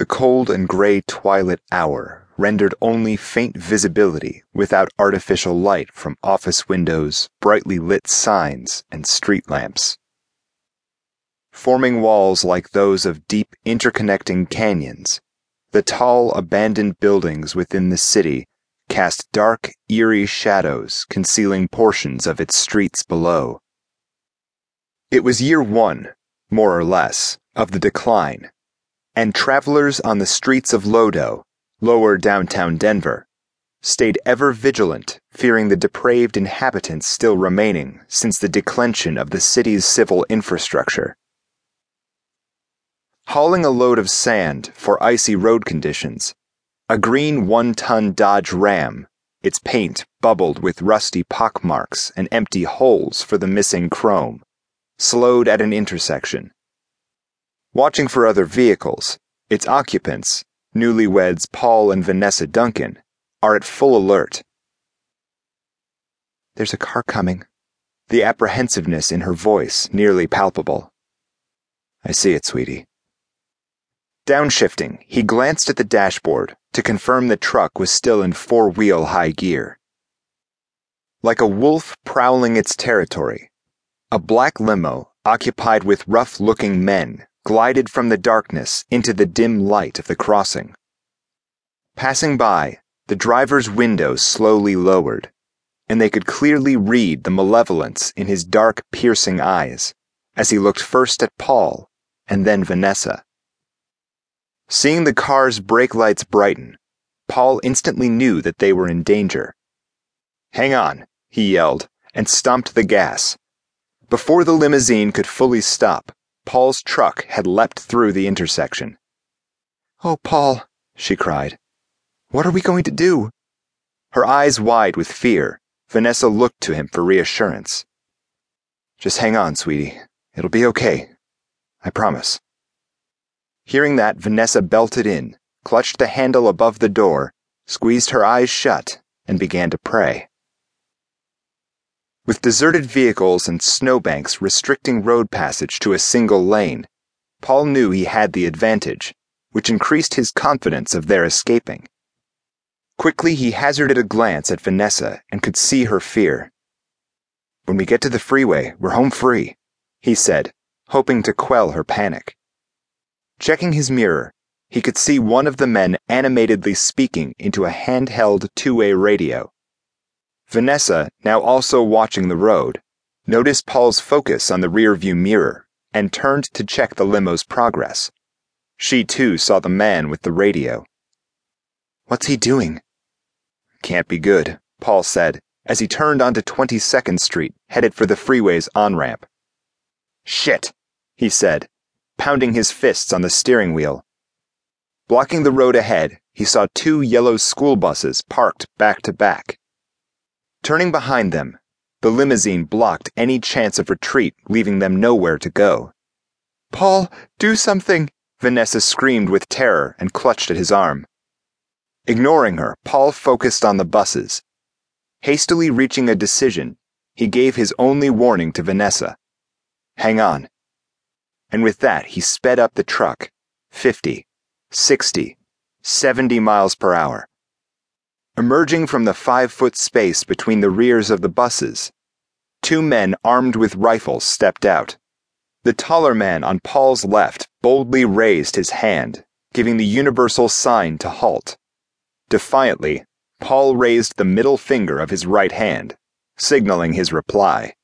The cold and gray twilight hour rendered only faint visibility without artificial light from office windows, brightly lit signs, and street lamps. Forming walls like those of deep interconnecting canyons, the tall abandoned buildings within the city cast dark, eerie shadows concealing portions of its streets below. It was year one, more or less, of the decline, and travelers on the streets of Lodo, lower downtown Denver, stayed ever vigilant, fearing the depraved inhabitants still remaining since the declension of the city's civil infrastructure. Hauling a load of sand for icy road conditions, a green one ton Dodge Ram, its paint bubbled with rusty pockmarks and empty holes for the missing chrome, slowed at an intersection. Watching for other vehicles, its occupants, newlyweds Paul and Vanessa Duncan, are at full alert. There's a car coming, the apprehensiveness in her voice nearly palpable. I see it, sweetie. Downshifting, he glanced at the dashboard to confirm the truck was still in four wheel high gear. Like a wolf prowling its territory, a black limo, occupied with rough looking men, glided from the darkness into the dim light of the crossing. Passing by, the driver's window slowly lowered, and they could clearly read the malevolence in his dark, piercing eyes as he looked first at Paul and then Vanessa. Seeing the car's brake lights brighten, Paul instantly knew that they were in danger. Hang on, he yelled, and stomped the gas. Before the limousine could fully stop, Paul's truck had leapt through the intersection. Oh, Paul, she cried. What are we going to do? Her eyes wide with fear, Vanessa looked to him for reassurance. Just hang on, sweetie. It'll be okay. I promise. Hearing that, Vanessa belted in, clutched the handle above the door, squeezed her eyes shut, and began to pray. With deserted vehicles and snowbanks restricting road passage to a single lane, Paul knew he had the advantage, which increased his confidence of their escaping. Quickly, he hazarded a glance at Vanessa and could see her fear. When we get to the freeway, we're home free, he said, hoping to quell her panic. Checking his mirror, he could see one of the men animatedly speaking into a handheld two way radio. Vanessa, now also watching the road, noticed Paul's focus on the rearview mirror and turned to check the limo's progress. She too saw the man with the radio. What's he doing? Can't be good, Paul said as he turned onto 22nd Street, headed for the freeway's on ramp. Shit, he said, pounding his fists on the steering wheel. Blocking the road ahead, he saw two yellow school buses parked back to back. Turning behind them, the limousine blocked any chance of retreat, leaving them nowhere to go. Paul, do something! Vanessa screamed with terror and clutched at his arm. Ignoring her, Paul focused on the buses. Hastily reaching a decision, he gave his only warning to Vanessa Hang on and with that he sped up the truck 50, 60, 70 miles per hour. Emerging from the five foot space between the rears of the buses, two men armed with rifles stepped out. The taller man on Paul's left boldly raised his hand, giving the universal sign to halt. Defiantly, Paul raised the middle finger of his right hand, signaling his reply.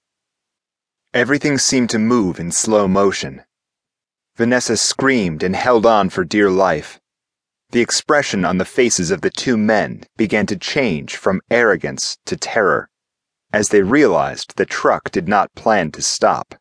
Everything seemed to move in slow motion. Vanessa screamed and held on for dear life. The expression on the faces of the two men began to change from arrogance to terror as they realized the truck did not plan to stop.